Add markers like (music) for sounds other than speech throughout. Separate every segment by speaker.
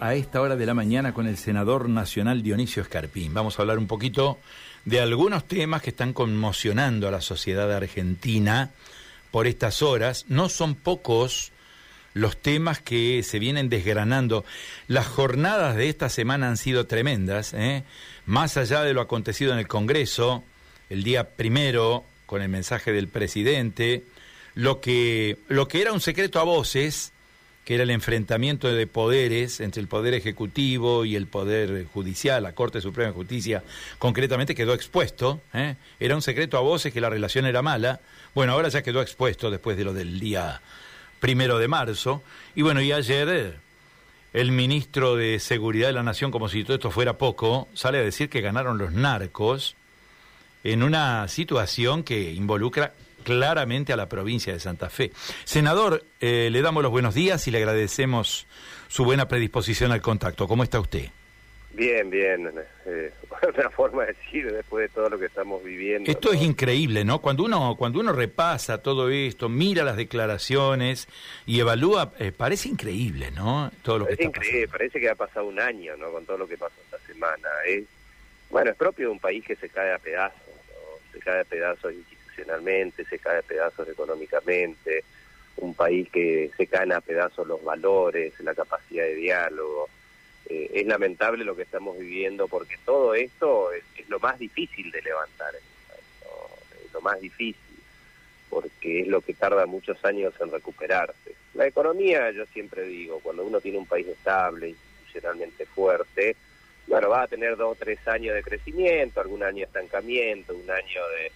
Speaker 1: a esta hora de la mañana con el senador nacional Dionisio Escarpín. Vamos a hablar un poquito de algunos temas que están conmocionando a la sociedad argentina por estas horas. No son pocos los temas que se vienen desgranando. Las jornadas de esta semana han sido tremendas, ¿eh? más allá de lo acontecido en el Congreso, el día primero con el mensaje del presidente, lo que, lo que era un secreto a voces, que era el enfrentamiento de poderes entre el Poder Ejecutivo y el Poder Judicial, la Corte Suprema de Justicia, concretamente quedó expuesto. ¿eh? Era un secreto a voces que la relación era mala. Bueno, ahora ya quedó expuesto después de lo del día primero de marzo. Y bueno, y ayer eh, el ministro de Seguridad de la Nación, como si todo esto fuera poco, sale a decir que ganaron los narcos en una situación que involucra claramente a la provincia de Santa Fe. Senador, eh, le damos los buenos días y le agradecemos su buena predisposición al contacto. ¿Cómo está usted?
Speaker 2: Bien, bien. Eh, (laughs) una forma de decir después de todo lo que estamos viviendo.
Speaker 1: Esto es increíble, ¿no? Cuando uno cuando uno repasa todo esto, mira las declaraciones y evalúa, eh, parece increíble, ¿no?
Speaker 2: Todo lo que está increíble, parece que ha pasado un año, ¿no? Con todo lo que pasó esta semana. Es, bueno, es propio de un país que se cae a pedazos, se cae a pedazos se cae a pedazos económicamente, un país que se caen a pedazos los valores, la capacidad de diálogo. Eh, es lamentable lo que estamos viviendo porque todo esto es, lo más difícil de levantar, es lo más difícil porque es lo que tarda muchos años en recuperarse. La economía, yo siempre digo, cuando uno tiene un país estable, institucionalmente fuerte, bueno, va a tener dos o tres años de crecimiento, algún año de estancamiento, un año de,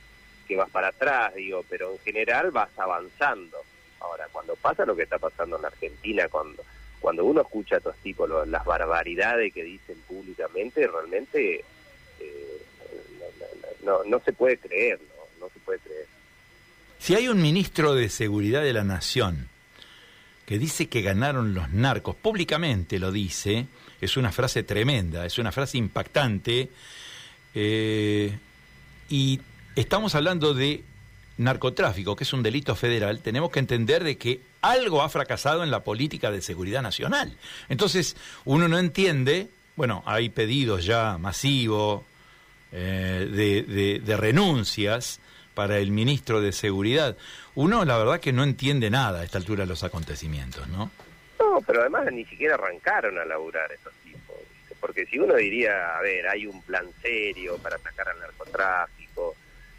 Speaker 2: que vas para atrás, digo, pero en general vas avanzando. Ahora, cuando pasa lo que está pasando en la Argentina, cuando cuando uno escucha a estos tipos las barbaridades que dicen públicamente, realmente eh, no, no, se puede creer, no, no se puede creer.
Speaker 1: Si hay un ministro de Seguridad de la Nación que dice que ganaron los narcos, públicamente lo dice, es una frase tremenda, es una frase impactante, eh, y estamos hablando de narcotráfico, que es un delito federal, tenemos que entender de que algo ha fracasado en la política de seguridad nacional. Entonces, uno no entiende, bueno, hay pedidos ya masivos eh, de, renuncias para el ministro de Seguridad. Uno, la verdad, que no entiende nada a esta altura de los acontecimientos, ¿no?
Speaker 2: No, pero además ni siquiera arrancaron a laburar estos tipos. Porque si uno diría, a ver, hay un plan serio para atacar al narcotráfico,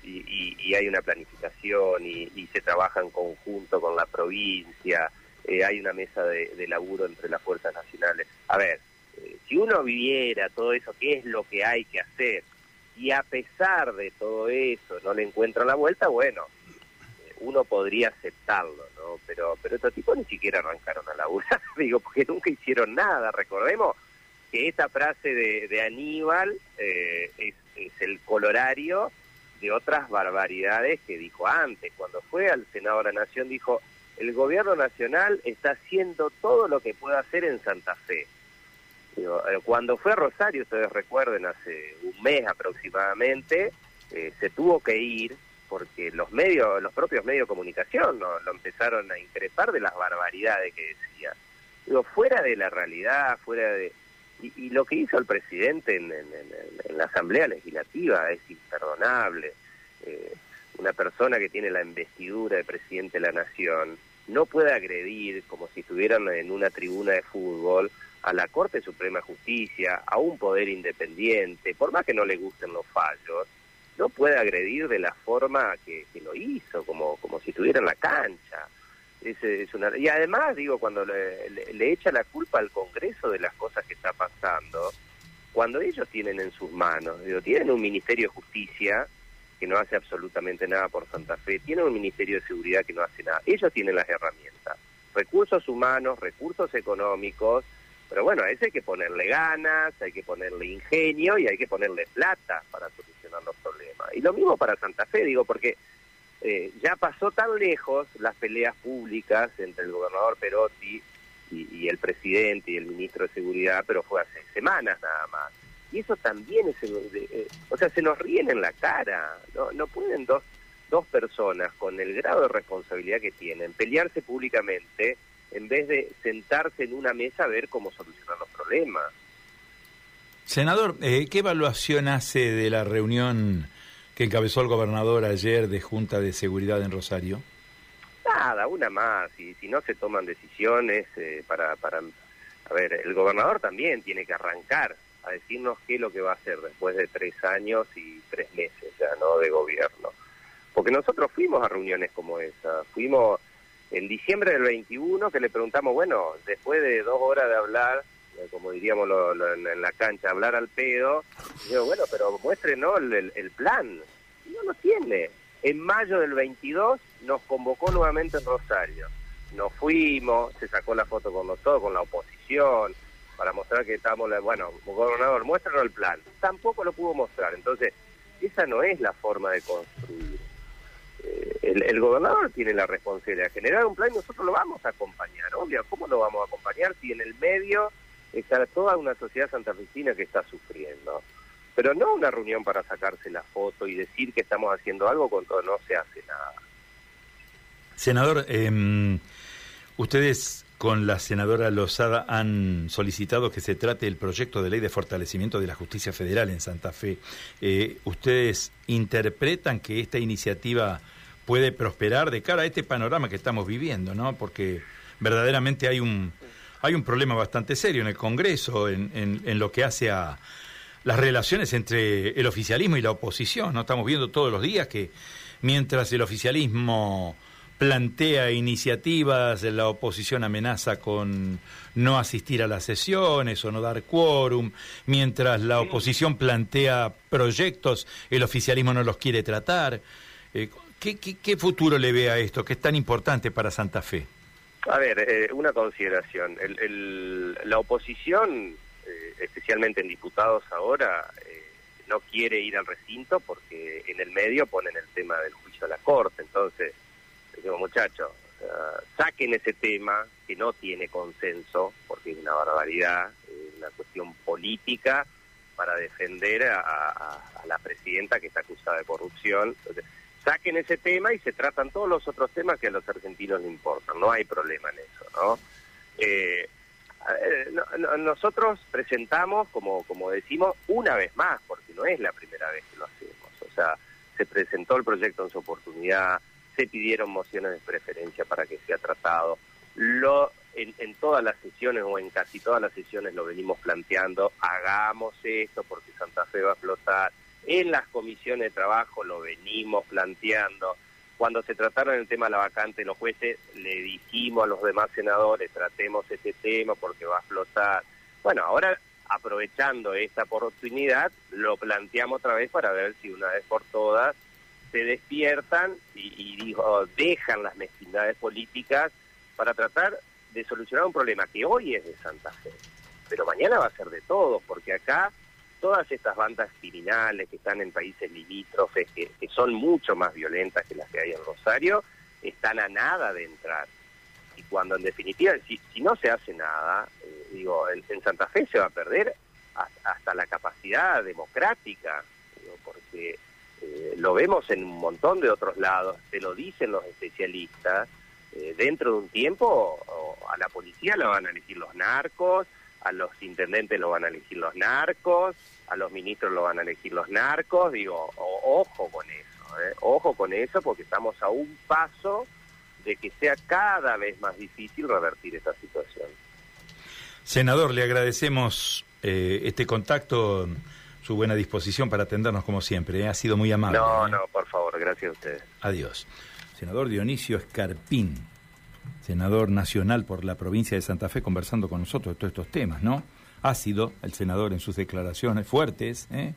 Speaker 2: y, hay una planificación y, se trabaja en conjunto con la provincia, eh, hay una mesa de, laburo entre las fuerzas nacionales. A ver, eh, si uno viviera todo eso, ¿qué es lo que hay que hacer? Y a pesar de todo eso no le encuentran la vuelta, bueno, eh, uno podría aceptarlo, ¿no? Pero, pero estos tipos ni siquiera arrancaron a laburar, (laughs) digo, porque nunca hicieron nada. Recordemos que esa frase de, Aníbal es, es el colorario de otras barbaridades que dijo antes. Cuando fue al Senado de la Nación dijo, el gobierno nacional está haciendo todo lo que puede hacer en Santa Fe. Eh, cuando fue a Rosario, ustedes recuerden, hace un mes aproximadamente, eh, se tuvo que ir porque los medios, los propios medios de comunicación lo empezaron a increpar de las barbaridades que decía. Digo, fuera de la realidad, fuera de... Y, lo que hizo el presidente en, la Asamblea Legislativa es imperdonable. Eh, una persona que tiene la investidura de presidente de la Nación no puede agredir como si estuvieran en una tribuna de fútbol a la Corte Suprema de Justicia, a un poder independiente, por más que no le gusten los fallos, no puede agredir de la forma que, lo hizo, como, como si estuviera en la cancha. Es, una... Y además, digo, cuando le, le, echa la culpa al Congreso de las cosas que está pasando, cuando ellos tienen en sus manos, digo, tienen un Ministerio de Justicia que no hace absolutamente nada por Santa Fe, tienen un Ministerio de Seguridad que no hace nada, ellos tienen las herramientas, recursos humanos, recursos económicos, pero bueno, a ese hay que ponerle ganas, hay que ponerle ingenio y hay que ponerle plata para solucionar los problemas. Y lo mismo para Santa Fe, digo, porque eh, ya pasó tan lejos las peleas públicas entre el gobernador Perotti y, el presidente y el ministro de Seguridad, pero fue hace semanas nada más. Y eso también es, eh, o sea, se nos ríen en la cara, no, no pueden dos, dos personas con el grado de responsabilidad que tienen pelearse públicamente en vez de sentarse en una mesa a ver cómo solucionar los problemas. problema.
Speaker 1: Senador, eh, ¿qué evaluación hace de la reunión que encabezó el gobernador ayer de Junta de Seguridad en Rosario?
Speaker 2: Nada, una más. Y si no se toman decisiones eh, para, para... A ver, el gobernador también tiene que arrancar a decirnos qué es lo que va a hacer después de tres años y tres meses ya, ¿no?, de gobierno. Porque nosotros fuimos a reuniones como esa. Fuimos en diciembre del 21 que le preguntamos, bueno, después de dos horas de hablar como diríamos en la cancha, hablar al pedo. digo, bueno, pero muéstrenos el, el, plan. Y no lo tiene. En mayo del 22 nos convocó nuevamente en Rosario. Nos fuimos, se sacó la foto con nosotros, con la oposición, para mostrar que estamos, bueno, gobernador, muéstranos el plan. Tampoco lo pudo mostrar. Entonces, esa no es la forma de construir. Eh, el, el, gobernador tiene la responsabilidad de generar un plan y nosotros lo vamos a acompañar. Obvio, ¿cómo lo vamos a acompañar si en el medio está toda una sociedad santafesina que está sufriendo. Pero no una reunión para sacarse la foto y decir que estamos haciendo algo cuando no se hace nada.
Speaker 1: Senador, eh, ustedes con la senadora Lozada han solicitado que se trate el proyecto de ley de fortalecimiento de la justicia federal en Santa Fe. Eh, ¿Ustedes interpretan que esta iniciativa puede prosperar de cara a este panorama que estamos viviendo, no? Porque verdaderamente hay un hay un problema bastante serio en el Congreso en, lo que hace a las relaciones entre el oficialismo y la oposición. ¿no? Estamos viendo todos los días que mientras el oficialismo plantea iniciativas, la oposición amenaza con no asistir a las sesiones o no dar quórum, mientras la oposición plantea proyectos, el oficialismo no los quiere tratar. Eh, ¿qué, qué, qué futuro le ve a esto, que es tan importante para Santa Fe?
Speaker 2: A ver, eh, una consideración. la oposición, eh, especialmente en diputados ahora, eh, no quiere ir al recinto porque en el medio ponen el tema del juicio a la Corte. Entonces, digo, muchachos, saquen ese tema que no tiene consenso, porque es una barbaridad, una cuestión política para defender a, a, la presidenta que está acusada de corrupción. Entonces, saquen ese tema y se tratan todos los otros temas que a los argentinos les importan. No hay problema en eso, ¿no? Eh, nosotros presentamos, como, como decimos, una vez más, porque no es la primera vez que lo hacemos. O sea, se presentó el proyecto en su oportunidad, se pidieron mociones de preferencia para que sea tratado. Lo, en, en todas las sesiones o en casi todas las sesiones lo venimos planteando, hagamos esto porque Santa Fe va a explotar en las comisiones de trabajo lo venimos planteando. Cuando se trataron el tema de la vacante, los jueces le dijimos a los demás senadores, tratemos este tema porque va a explotar. Bueno, ahora aprovechando esta oportunidad, lo planteamos otra vez para ver si una vez por todas se despiertan y, y digo, dejan las mezquindades políticas para tratar de solucionar un problema que hoy es de Santa Fe, pero mañana va a ser de todos, porque acá todas estas bandas criminales que están en países limítrofes, que, son mucho más violentas que las que hay en Rosario, están a nada de entrar. Y cuando en definitiva, si, no se hace nada, eh, digo, en, Santa Fe se va a perder hasta la capacidad democrática, porque eh, lo vemos en un montón de otros lados, te lo dicen los especialistas, eh, dentro de un tiempo a la policía la van a elegir los narcos, a los intendentes lo van a elegir los narcos, a los ministros lo van a elegir los narcos, digo, ojo con eso, ¿eh? ojo con eso porque estamos a un paso de que sea cada vez más difícil revertir esta situación.
Speaker 1: Senador, le agradecemos eh, este contacto, su buena disposición para atendernos como siempre, ¿eh? ha sido muy amable.
Speaker 2: No, no, por favor, gracias a ustedes.
Speaker 1: Adiós. Senador Dionisio Escarpín senador nacional por la provincia de Santa Fe, conversando con nosotros de todos estos temas, ¿no? Ha sido el senador en sus declaraciones fuertes, ¿eh?